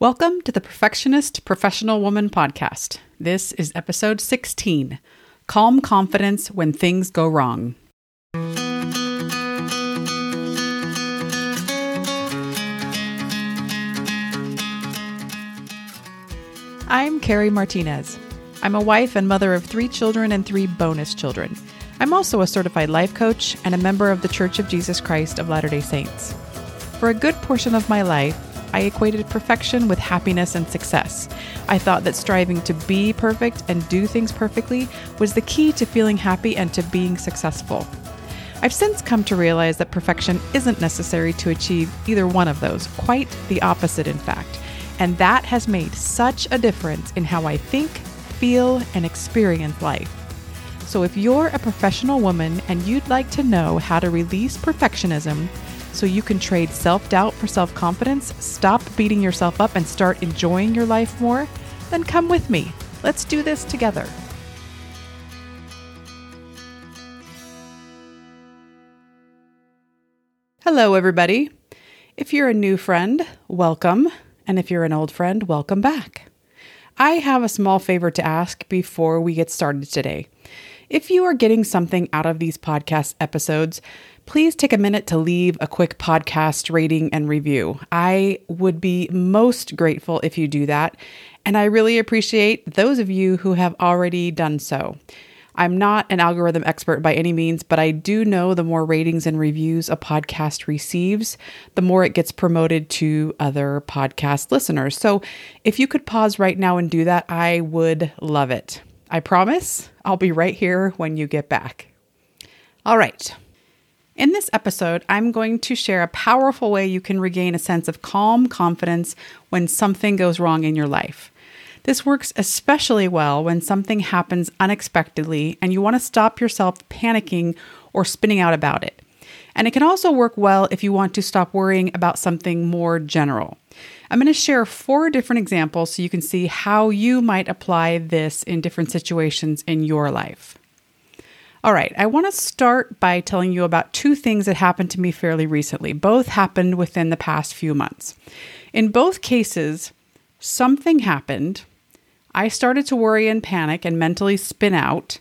Welcome to the Perfectionist Professional Woman podcast. This is episode 16 Calm Confidence When Things Go Wrong. I'm Keri Martinez. I'm a wife and mother of three children and three bonus children. I'm also a certified life coach and a member of the Church of Jesus Christ of Latter day Saints. For a good portion of my life, I equated perfection with happiness and success. I thought that striving to be perfect and do things perfectly was the key to feeling happy and to being successful. I've since come to realize that perfection isn't necessary to achieve either one of those, quite the opposite, in fact. And that has made such a difference in how I think, feel, and experience life. So if you're a professional woman and you'd like to know how to release perfectionism, so you can trade self doubt for self confidence, stop beating yourself up, and start enjoying your life more, then come with me. Let's do this together. Hello, everybody. If you're a new friend, welcome. And if you're an old friend, welcome back. I have a small favor to ask before we get started today. If you are getting something out of these podcast episodes, please take a minute to leave a quick podcast rating and review. I would be most grateful if you do that, and I really appreciate those of you who have already done so. I'm not an algorithm expert by any means, but I do know the more ratings and reviews a podcast receives, the more it gets promoted to other podcast listeners. So if you could pause right now and do that, I would love it. I promise I'll be right here when you get back. All right. In this episode, I'm going to share a powerful way you can regain a sense of calm confidence when something goes wrong in your life. This works especially well when something happens unexpectedly and you want to stop yourself panicking or spinning out about it. And it can also work well if you want to stop worrying about something more general. I'm going to share four different examples so you can see how you might apply this in different situations in your life. All right, I want to start by telling you about two things that happened to me fairly recently. Both happened within the past few months. In both cases, something happened. I started to worry and panic and mentally spin out.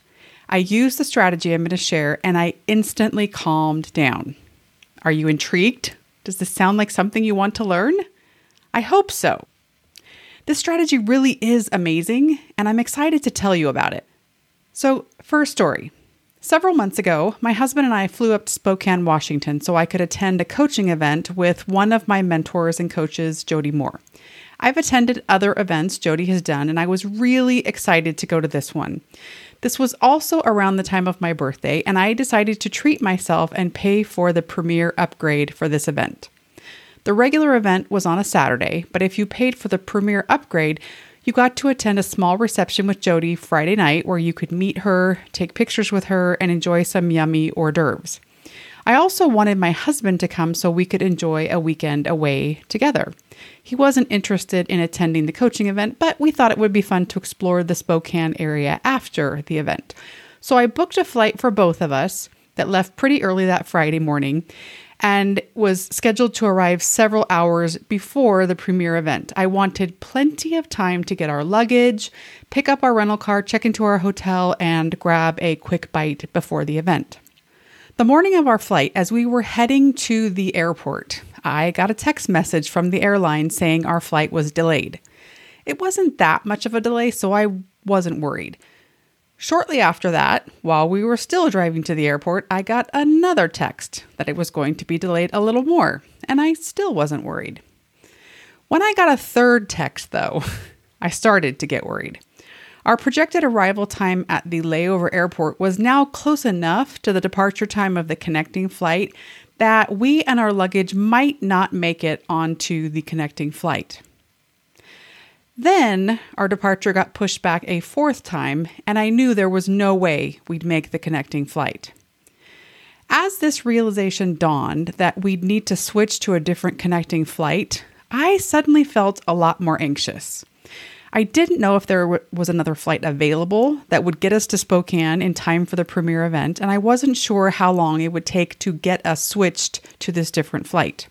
I used the strategy I'm going to share and I instantly calmed down. Are you intrigued? Does this sound like something you want to learn? I hope so. This strategy really is amazing, and I'm excited to tell you about it. So, first story. Several months ago, my husband and I flew up to Spokane, Washington, so I could attend a coaching event with one of my mentors and coaches, Jody Moore. I've attended other events Jody has done, and I was really excited to go to this one. This was also around the time of my birthday, and I decided to treat myself and pay for the premier upgrade for this event. The regular event was on a Saturday, but if you paid for the premier upgrade, you got to attend a small reception with Jody Friday night where you could meet her, take pictures with her, and enjoy some yummy hors d'oeuvres. I also wanted my husband to come so we could enjoy a weekend away together. He wasn't interested in attending the coaching event, but we thought it would be fun to explore the Spokane area after the event. So I booked a flight for both of us that left pretty early that Friday morning and was scheduled to arrive several hours before the premiere event. I wanted plenty of time to get our luggage, pick up our rental car, check into our hotel, and grab a quick bite before the event. The morning of our flight, as we were heading to the airport, I got a text message from the airline saying our flight was delayed. It wasn't that much of a delay, so I wasn't worried. Shortly after that, while we were still driving to the airport, I got another text that it was going to be delayed a little more, and I still wasn't worried. When I got a third text, though, I started to get worried. Our projected arrival time at the layover airport was now close enough to the departure time of the connecting flight that we and our luggage might not make it onto the connecting flight. Then our departure got pushed back a fourth time, and I knew there was no way we'd make the connecting flight. As this realization dawned that we'd need to switch to a different connecting flight, I suddenly felt a lot more anxious. I didn't know if there w- was another flight available that would get us to Spokane in time for the premiere event, and I wasn't sure how long it would take to get us switched to this different flight.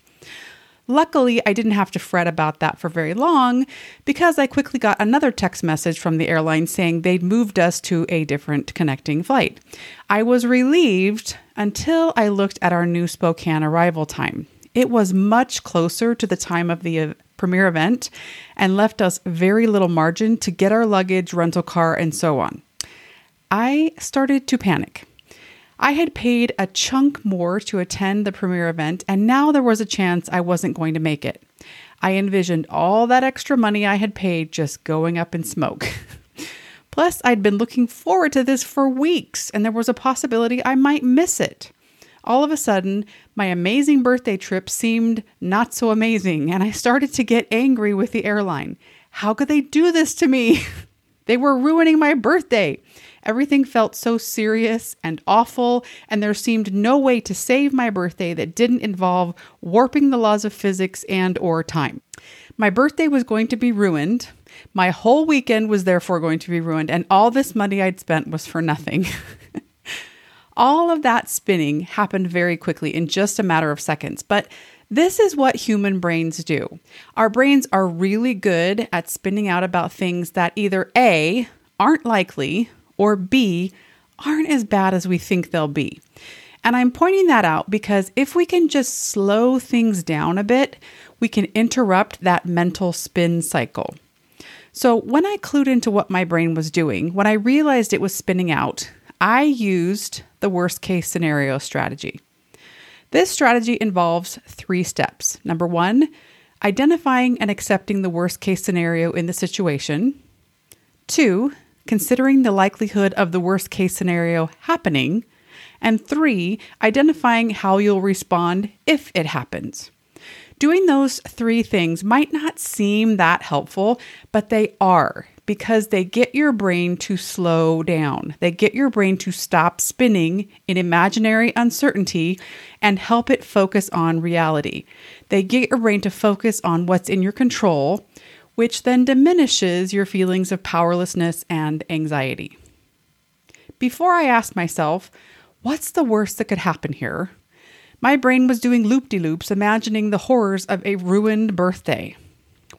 Luckily, I didn't have to fret about that for very long because I quickly got another text message from the airline saying they'd moved us to a different connecting flight. I was relieved until I looked at our new Spokane arrival time. It was much closer to the time of the premiere event and left us very little margin to get our luggage, rental car, and so on. I started to panic. I had paid a chunk more to attend the premiere event, and now there was a chance I wasn't going to make it. I envisioned all that extra money I had paid just going up in smoke. Plus, I'd been looking forward to this for weeks, and there was a possibility I might miss it. All of a sudden, my amazing birthday trip seemed not so amazing, and I started to get angry with the airline. How could they do this to me? they were ruining my birthday. Everything felt so serious and awful, and there seemed no way to save my birthday that didn't involve warping the laws of physics and or time. My birthday was going to be ruined. My whole weekend was therefore going to be ruined, and all this money I'd spent was for nothing. all of that spinning happened very quickly in just a matter of seconds, but this is what human brains do. Our brains are really good at spinning out about things that either A, aren't likely, or B, aren't as bad as we think they'll be. And I'm pointing that out because if we can just slow things down a bit, we can interrupt that mental spin cycle. So, when I clued into what my brain was doing, when I realized it was spinning out, I used the worst case scenario strategy. This strategy involves three steps. Number one, identifying and accepting the worst case scenario in the situation. Two, considering the likelihood of the worst case scenario happening. And three, identifying how you'll respond if it happens. Doing those three things might not seem that helpful, but they are because they get your brain to slow down. They get your brain to stop spinning in imaginary uncertainty and help it focus on reality. They get your brain to focus on what's in your control which then diminishes your feelings of powerlessness and anxiety. Before I asked myself, what's the worst that could happen here? My brain was doing loop de loops, imagining the horrors of a ruined birthday.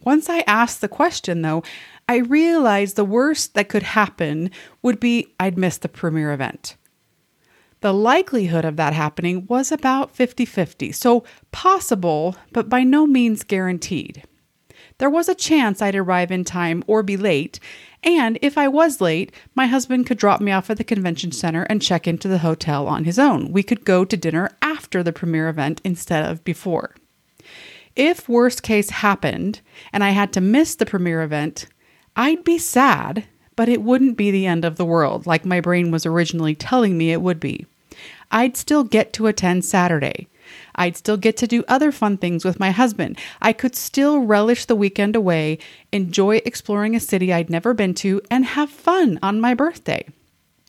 Once I asked the question, though, I realized the worst that could happen would be I'd miss the premiere event. The likelihood of that happening was about 50 50, so possible, but by no means guaranteed. There was a chance I'd arrive in time or be late, and if I was late, my husband could drop me off at the convention center and check into the hotel on his own. We could go to dinner after the premiere event instead of before. If worst case happened and I had to miss the premiere event, I'd be sad, but it wouldn't be the end of the world like my brain was originally telling me it would be. I'd still get to attend Saturday. I'd still get to do other fun things with my husband. I could still relish the weekend away, enjoy exploring a city I'd never been to, and have fun on my birthday.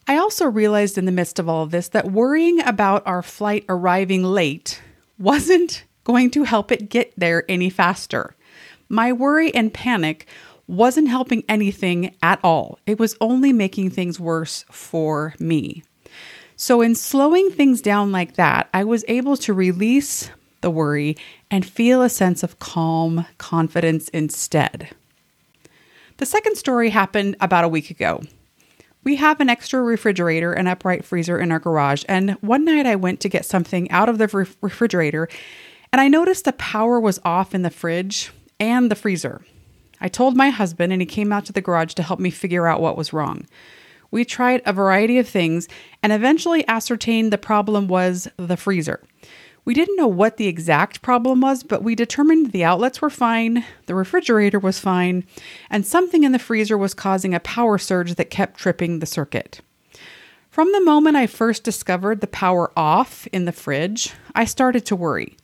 I also realized in the midst of all of this that worrying about our flight arriving late wasn't going to help it get there any faster. My worry and panic wasn't helping anything at all. It was only making things worse for me. So, in slowing things down like that, I was able to release the worry and feel a sense of calm confidence instead. The second story happened about a week ago. We have an extra refrigerator and upright freezer in our garage, and one night I went to get something out of the refrigerator and I noticed the power was off in the fridge and the freezer. I told my husband, and he came out to the garage to help me figure out what was wrong. We tried a variety of things and eventually ascertained the problem was the freezer. We didn't know what the exact problem was, but we determined the outlets were fine, the refrigerator was fine, and something in the freezer was causing a power surge that kept tripping the circuit. From the moment I first discovered the power off in the fridge, I started to worry.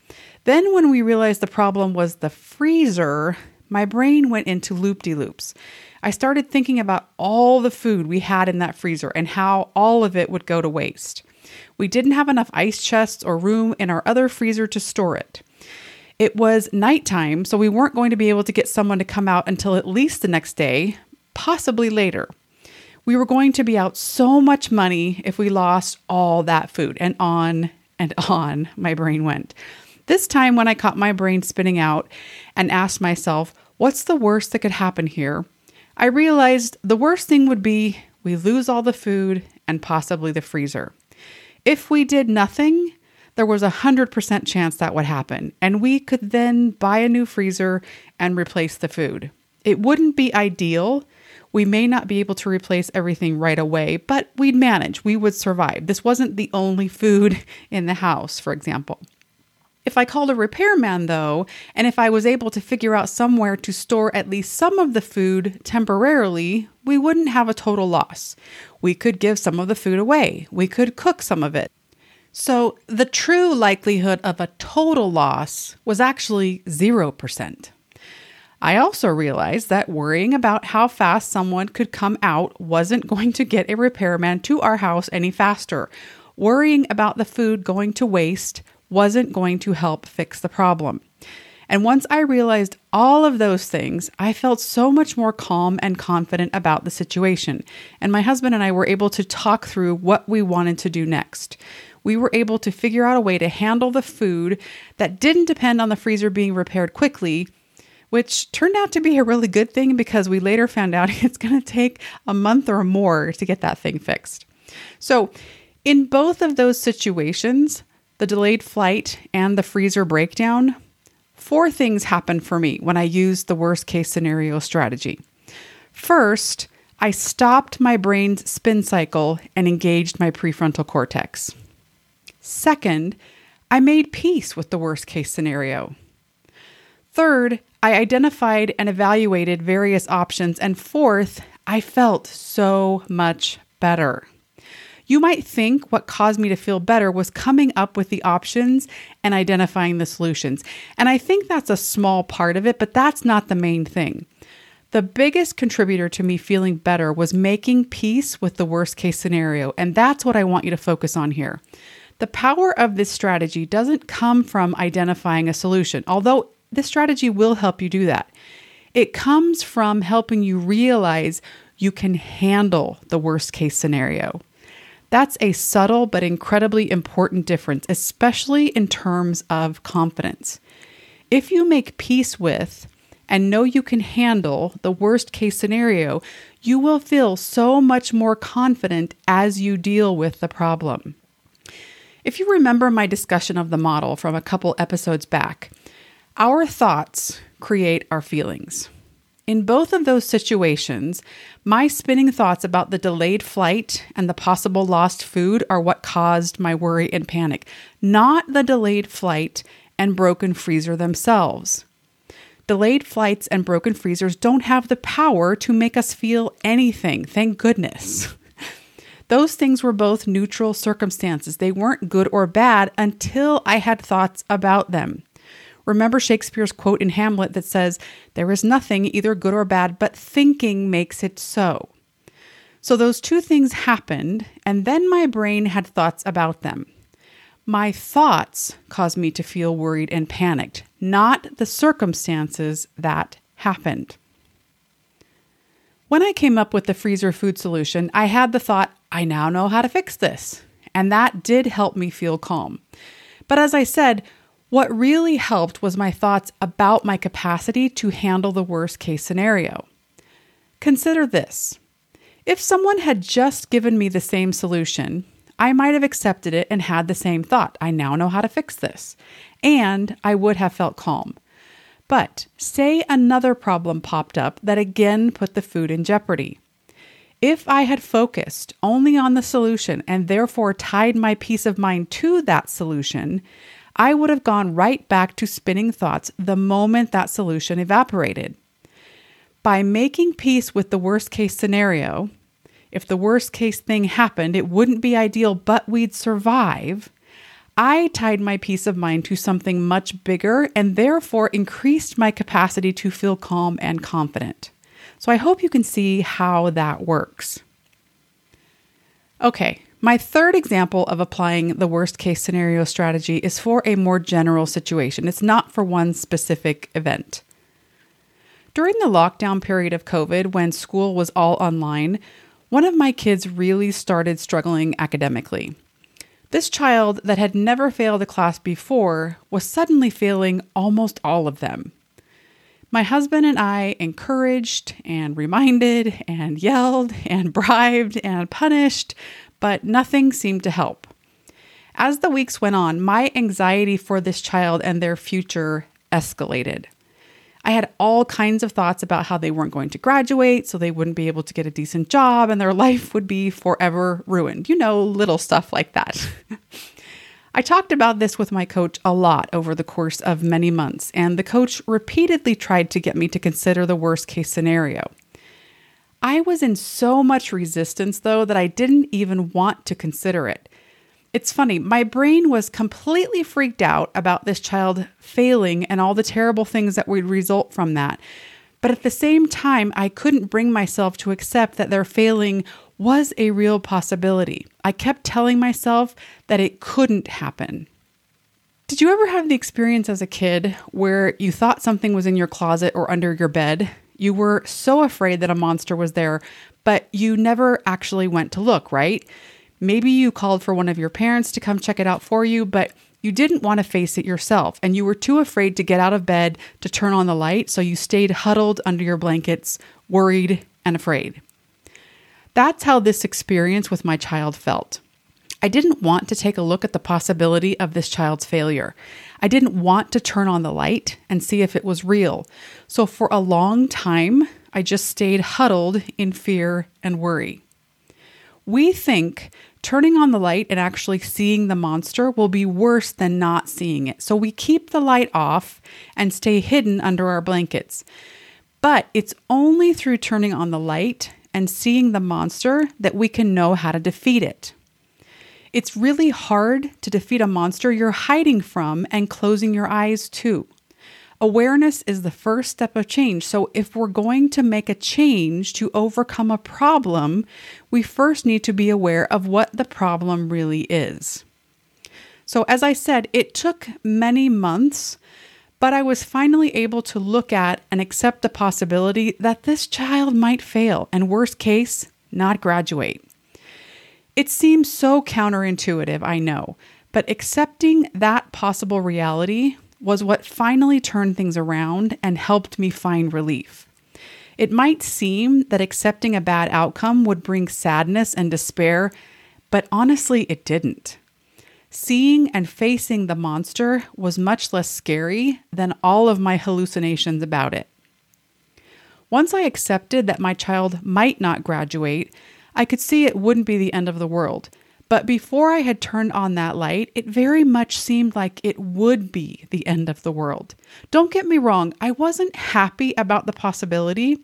Then, when we realized the problem was the freezer, my brain went into loop de loops. I started thinking about all the food we had in that freezer and how all of it would go to waste. We didn't have enough ice chests or room in our other freezer to store it. It was nighttime, so we weren't going to be able to get someone to come out until at least the next day, possibly later. We were going to be out so much money if we lost all that food, and on and on my brain went. This time, when I caught my brain spinning out and asked myself, what's the worst that could happen here? I realized the worst thing would be we lose all the food and possibly the freezer. If we did nothing, there was a 100% chance that would happen, and we could then buy a new freezer and replace the food. It wouldn't be ideal. We may not be able to replace everything right away, but we'd manage. We would survive. This wasn't the only food in the house, for example. If I called a repairman, though, and if I was able to figure out somewhere to store at least some of the food temporarily, we wouldn't have a total loss. We could give some of the food away, we could cook some of it. So the true likelihood of a total loss was actually 0%. I also realized that worrying about how fast someone could come out wasn't going to get a repairman to our house any faster. Worrying about the food going to waste wasn't going to help fix the problem. And once I realized all of those things, I felt so much more calm and confident about the situation. And my husband and I were able to talk through what we wanted to do next we were able to figure out a way to handle the food that didn't depend on the freezer being repaired quickly, which turned out to be a really good thing because we later found out it's going to take a month or more to get that thing fixed. So, in both of those situations, the delayed flight and the freezer breakdown, four things happened for me when I used the worst case scenario strategy. First, I stopped my brain's spin cycle and engaged my prefrontal cortex. Second, I made peace with the worst case scenario. Third, I identified and evaluated various options. And fourth, I felt so much better. You might think what caused me to feel better was coming up with the options and identifying the solutions. And I think that's a small part of it, but that's not the main thing. The biggest contributor to me feeling better was making peace with the worst case scenario. And that's what I want you to focus on here. The power of this strategy doesn't come from identifying a solution, although this strategy will help you do that. It comes from helping you realize you can handle the worst case scenario. That's a subtle but incredibly important difference, especially in terms of confidence. If you make peace with and know you can handle the worst case scenario, you will feel so much more confident as you deal with the problem. If you remember my discussion of the model from a couple episodes back, our thoughts create our feelings. In both of those situations, my spinning thoughts about the delayed flight and the possible lost food are what caused my worry and panic, not the delayed flight and broken freezer themselves. Delayed flights and broken freezers don't have the power to make us feel anything, thank goodness. Those things were both neutral circumstances. They weren't good or bad until I had thoughts about them. Remember Shakespeare's quote in Hamlet that says, There is nothing either good or bad, but thinking makes it so. So those two things happened, and then my brain had thoughts about them. My thoughts caused me to feel worried and panicked, not the circumstances that happened. When I came up with the freezer food solution, I had the thought, I now know how to fix this. And that did help me feel calm. But as I said, what really helped was my thoughts about my capacity to handle the worst case scenario. Consider this if someone had just given me the same solution, I might have accepted it and had the same thought I now know how to fix this. And I would have felt calm. But say another problem popped up that again put the food in jeopardy. If I had focused only on the solution and therefore tied my peace of mind to that solution, I would have gone right back to spinning thoughts the moment that solution evaporated. By making peace with the worst case scenario, if the worst case thing happened, it wouldn't be ideal, but we'd survive. I tied my peace of mind to something much bigger and therefore increased my capacity to feel calm and confident. So I hope you can see how that works. Okay, my third example of applying the worst case scenario strategy is for a more general situation. It's not for one specific event. During the lockdown period of COVID, when school was all online, one of my kids really started struggling academically. This child that had never failed a class before was suddenly failing almost all of them. My husband and I encouraged and reminded and yelled and bribed and punished, but nothing seemed to help. As the weeks went on, my anxiety for this child and their future escalated. I had all kinds of thoughts about how they weren't going to graduate, so they wouldn't be able to get a decent job and their life would be forever ruined. You know, little stuff like that. I talked about this with my coach a lot over the course of many months, and the coach repeatedly tried to get me to consider the worst case scenario. I was in so much resistance, though, that I didn't even want to consider it. It's funny, my brain was completely freaked out about this child failing and all the terrible things that would result from that. But at the same time, I couldn't bring myself to accept that their failing was a real possibility. I kept telling myself that it couldn't happen. Did you ever have the experience as a kid where you thought something was in your closet or under your bed? You were so afraid that a monster was there, but you never actually went to look, right? Maybe you called for one of your parents to come check it out for you, but you didn't want to face it yourself, and you were too afraid to get out of bed to turn on the light, so you stayed huddled under your blankets, worried and afraid. That's how this experience with my child felt. I didn't want to take a look at the possibility of this child's failure. I didn't want to turn on the light and see if it was real. So for a long time, I just stayed huddled in fear and worry. We think turning on the light and actually seeing the monster will be worse than not seeing it. So we keep the light off and stay hidden under our blankets. But it's only through turning on the light and seeing the monster that we can know how to defeat it. It's really hard to defeat a monster you're hiding from and closing your eyes to. Awareness is the first step of change. So, if we're going to make a change to overcome a problem, we first need to be aware of what the problem really is. So, as I said, it took many months but I was finally able to look at and accept the possibility that this child might fail and, worst case, not graduate. It seems so counterintuitive, I know, but accepting that possible reality was what finally turned things around and helped me find relief. It might seem that accepting a bad outcome would bring sadness and despair, but honestly, it didn't. Seeing and facing the monster was much less scary than all of my hallucinations about it. Once I accepted that my child might not graduate, I could see it wouldn't be the end of the world. But before I had turned on that light, it very much seemed like it would be the end of the world. Don't get me wrong, I wasn't happy about the possibility.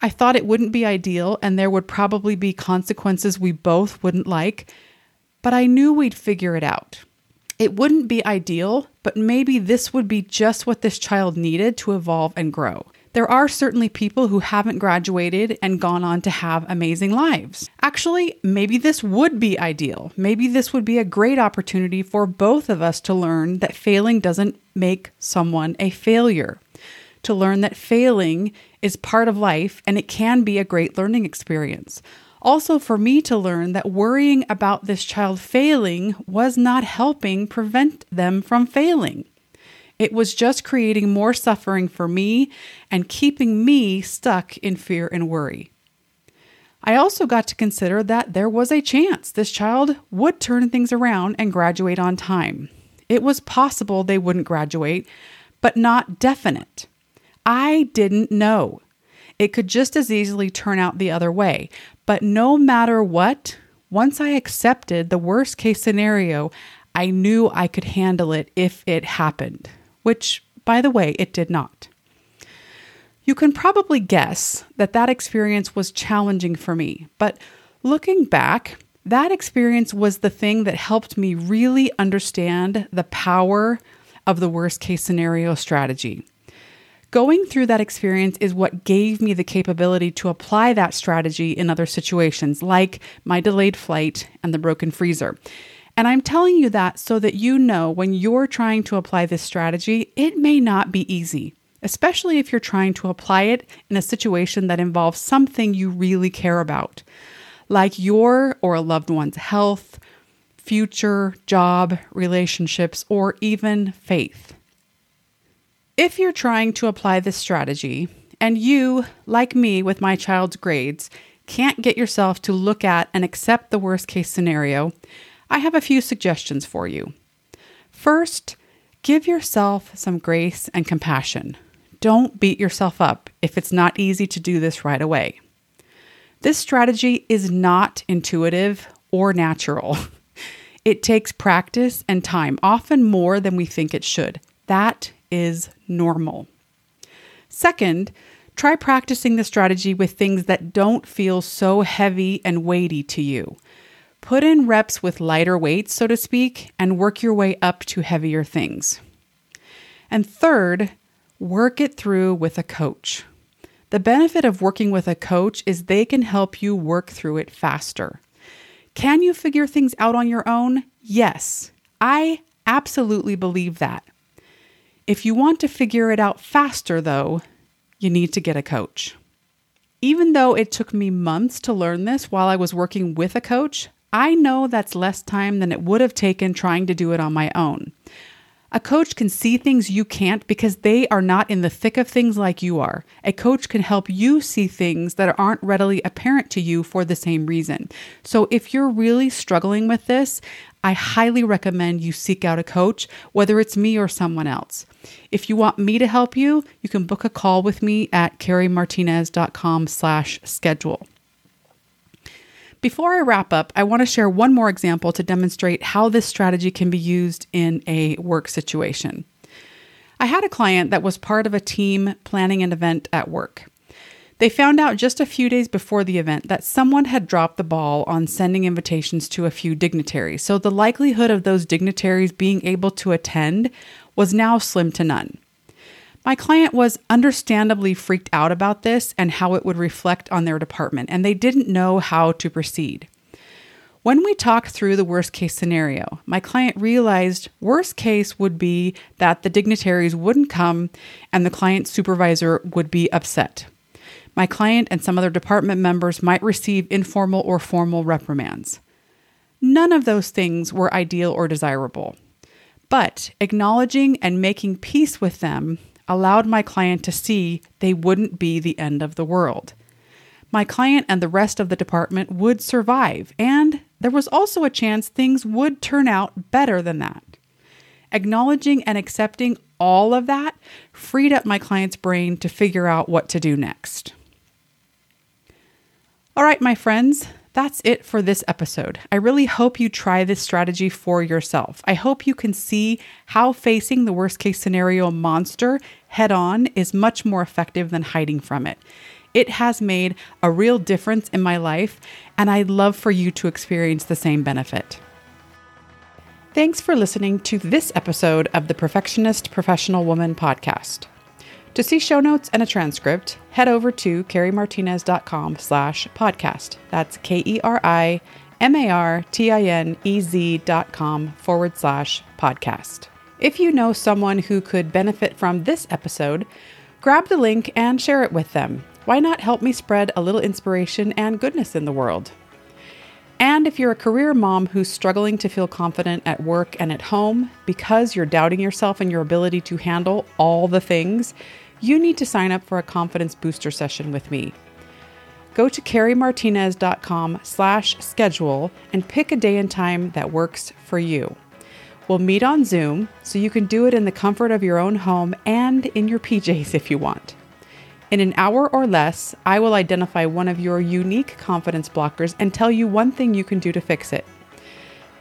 I thought it wouldn't be ideal and there would probably be consequences we both wouldn't like but I knew we'd figure it out. It wouldn't be ideal, but maybe this would be just what this child needed to evolve and grow. There are certainly people who haven't graduated and gone on to have amazing lives. Actually, maybe this would be ideal. Maybe this would be a great opportunity for both of us to learn that failing doesn't make someone a failure. To learn that failing is part of life and it can be a great learning experience. Also, for me to learn that worrying about this child failing was not helping prevent them from failing. It was just creating more suffering for me and keeping me stuck in fear and worry. I also got to consider that there was a chance this child would turn things around and graduate on time. It was possible they wouldn't graduate, but not definite. I didn't know. It could just as easily turn out the other way. But no matter what, once I accepted the worst case scenario, I knew I could handle it if it happened, which, by the way, it did not. You can probably guess that that experience was challenging for me, but looking back, that experience was the thing that helped me really understand the power of the worst case scenario strategy. Going through that experience is what gave me the capability to apply that strategy in other situations, like my delayed flight and the broken freezer. And I'm telling you that so that you know when you're trying to apply this strategy, it may not be easy, especially if you're trying to apply it in a situation that involves something you really care about, like your or a loved one's health, future, job, relationships, or even faith. If you're trying to apply this strategy, and you, like me with my child's grades, can't get yourself to look at and accept the worst case scenario, I have a few suggestions for you. First, give yourself some grace and compassion. Don't beat yourself up if it's not easy to do this right away. This strategy is not intuitive or natural. It takes practice and time, often more than we think it should. That is normal. Second, try practicing the strategy with things that don't feel so heavy and weighty to you. Put in reps with lighter weights, so to speak, and work your way up to heavier things. And third, work it through with a coach. The benefit of working with a coach is they can help you work through it faster. Can you figure things out on your own? Yes, I absolutely believe that. If you want to figure it out faster, though, you need to get a coach. Even though it took me months to learn this while I was working with a coach, I know that's less time than it would have taken trying to do it on my own. A coach can see things you can't because they are not in the thick of things like you are. A coach can help you see things that aren't readily apparent to you for the same reason. So if you're really struggling with this, I highly recommend you seek out a coach, whether it's me or someone else. If you want me to help you, you can book a call with me at kerimartinez.com slash schedule. Before I wrap up, I want to share one more example to demonstrate how this strategy can be used in a work situation. I had a client that was part of a team planning an event at work. They found out just a few days before the event that someone had dropped the ball on sending invitations to a few dignitaries, so the likelihood of those dignitaries being able to attend was now slim to none. My client was understandably freaked out about this and how it would reflect on their department, and they didn't know how to proceed. When we talked through the worst case scenario, my client realized worst case would be that the dignitaries wouldn't come and the client's supervisor would be upset. My client and some other department members might receive informal or formal reprimands. None of those things were ideal or desirable. But acknowledging and making peace with them allowed my client to see they wouldn't be the end of the world. My client and the rest of the department would survive, and there was also a chance things would turn out better than that. Acknowledging and accepting all of that freed up my client's brain to figure out what to do next. All right, my friends, that's it for this episode. I really hope you try this strategy for yourself. I hope you can see how facing the worst case scenario monster head on is much more effective than hiding from it. It has made a real difference in my life, and I'd love for you to experience the same benefit. Thanks for listening to this episode of the Perfectionist Professional Woman podcast. To see show notes and a transcript, head over to kerimartinez.com slash podcast. That's K-E-R-I-M-A-R-T-I-N-E-Z dot com forward slash podcast. If you know someone who could benefit from this episode, grab the link and share it with them. Why not help me spread a little inspiration and goodness in the world? And if you're a career mom who's struggling to feel confident at work and at home because you're doubting yourself and your ability to handle all the things, you need to sign up for a confidence booster session with me. Go to kerimartinez.com slash schedule and pick a day and time that works for you. We'll meet on Zoom so you can do it in the comfort of your own home and in your PJs if you want. In an hour or less, I will identify one of your unique confidence blockers and tell you one thing you can do to fix it.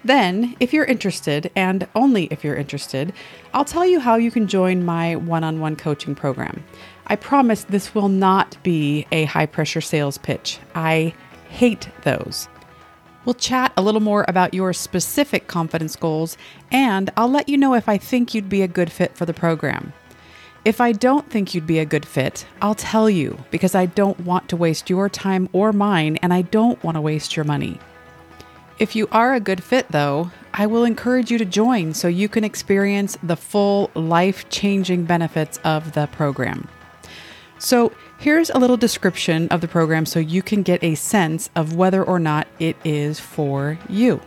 Then, if you're interested, and only if you're interested, I'll tell you how you can join my one on one coaching program. I promise this will not be a high pressure sales pitch. I hate those. We'll chat a little more about your specific confidence goals, and I'll let you know if I think you'd be a good fit for the program. If I don't think you'd be a good fit, I'll tell you because I don't want to waste your time or mine, and I don't want to waste your money. If you are a good fit, though, I will encourage you to join so you can experience the full life changing benefits of the program. So, here's a little description of the program so you can get a sense of whether or not it is for you.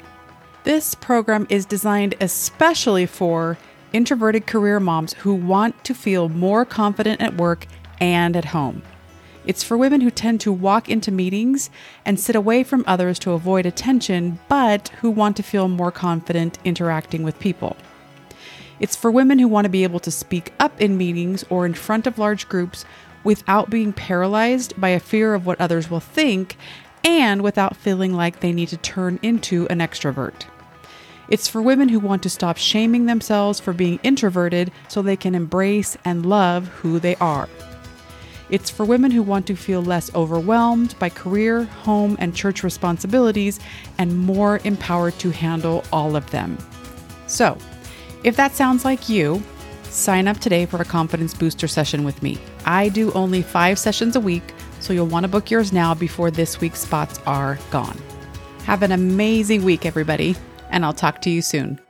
This program is designed especially for introverted career moms who want to feel more confident at work and at home. It's for women who tend to walk into meetings and sit away from others to avoid attention, but who want to feel more confident interacting with people. It's for women who want to be able to speak up in meetings or in front of large groups without being paralyzed by a fear of what others will think and without feeling like they need to turn into an extrovert. It's for women who want to stop shaming themselves for being introverted so they can embrace and love who they are. It's for women who want to feel less overwhelmed by career, home, and church responsibilities and more empowered to handle all of them. So, if that sounds like you, sign up today for a confidence booster session with me. I do only five sessions a week, so you'll want to book yours now before this week's spots are gone. Have an amazing week, everybody, and I'll talk to you soon.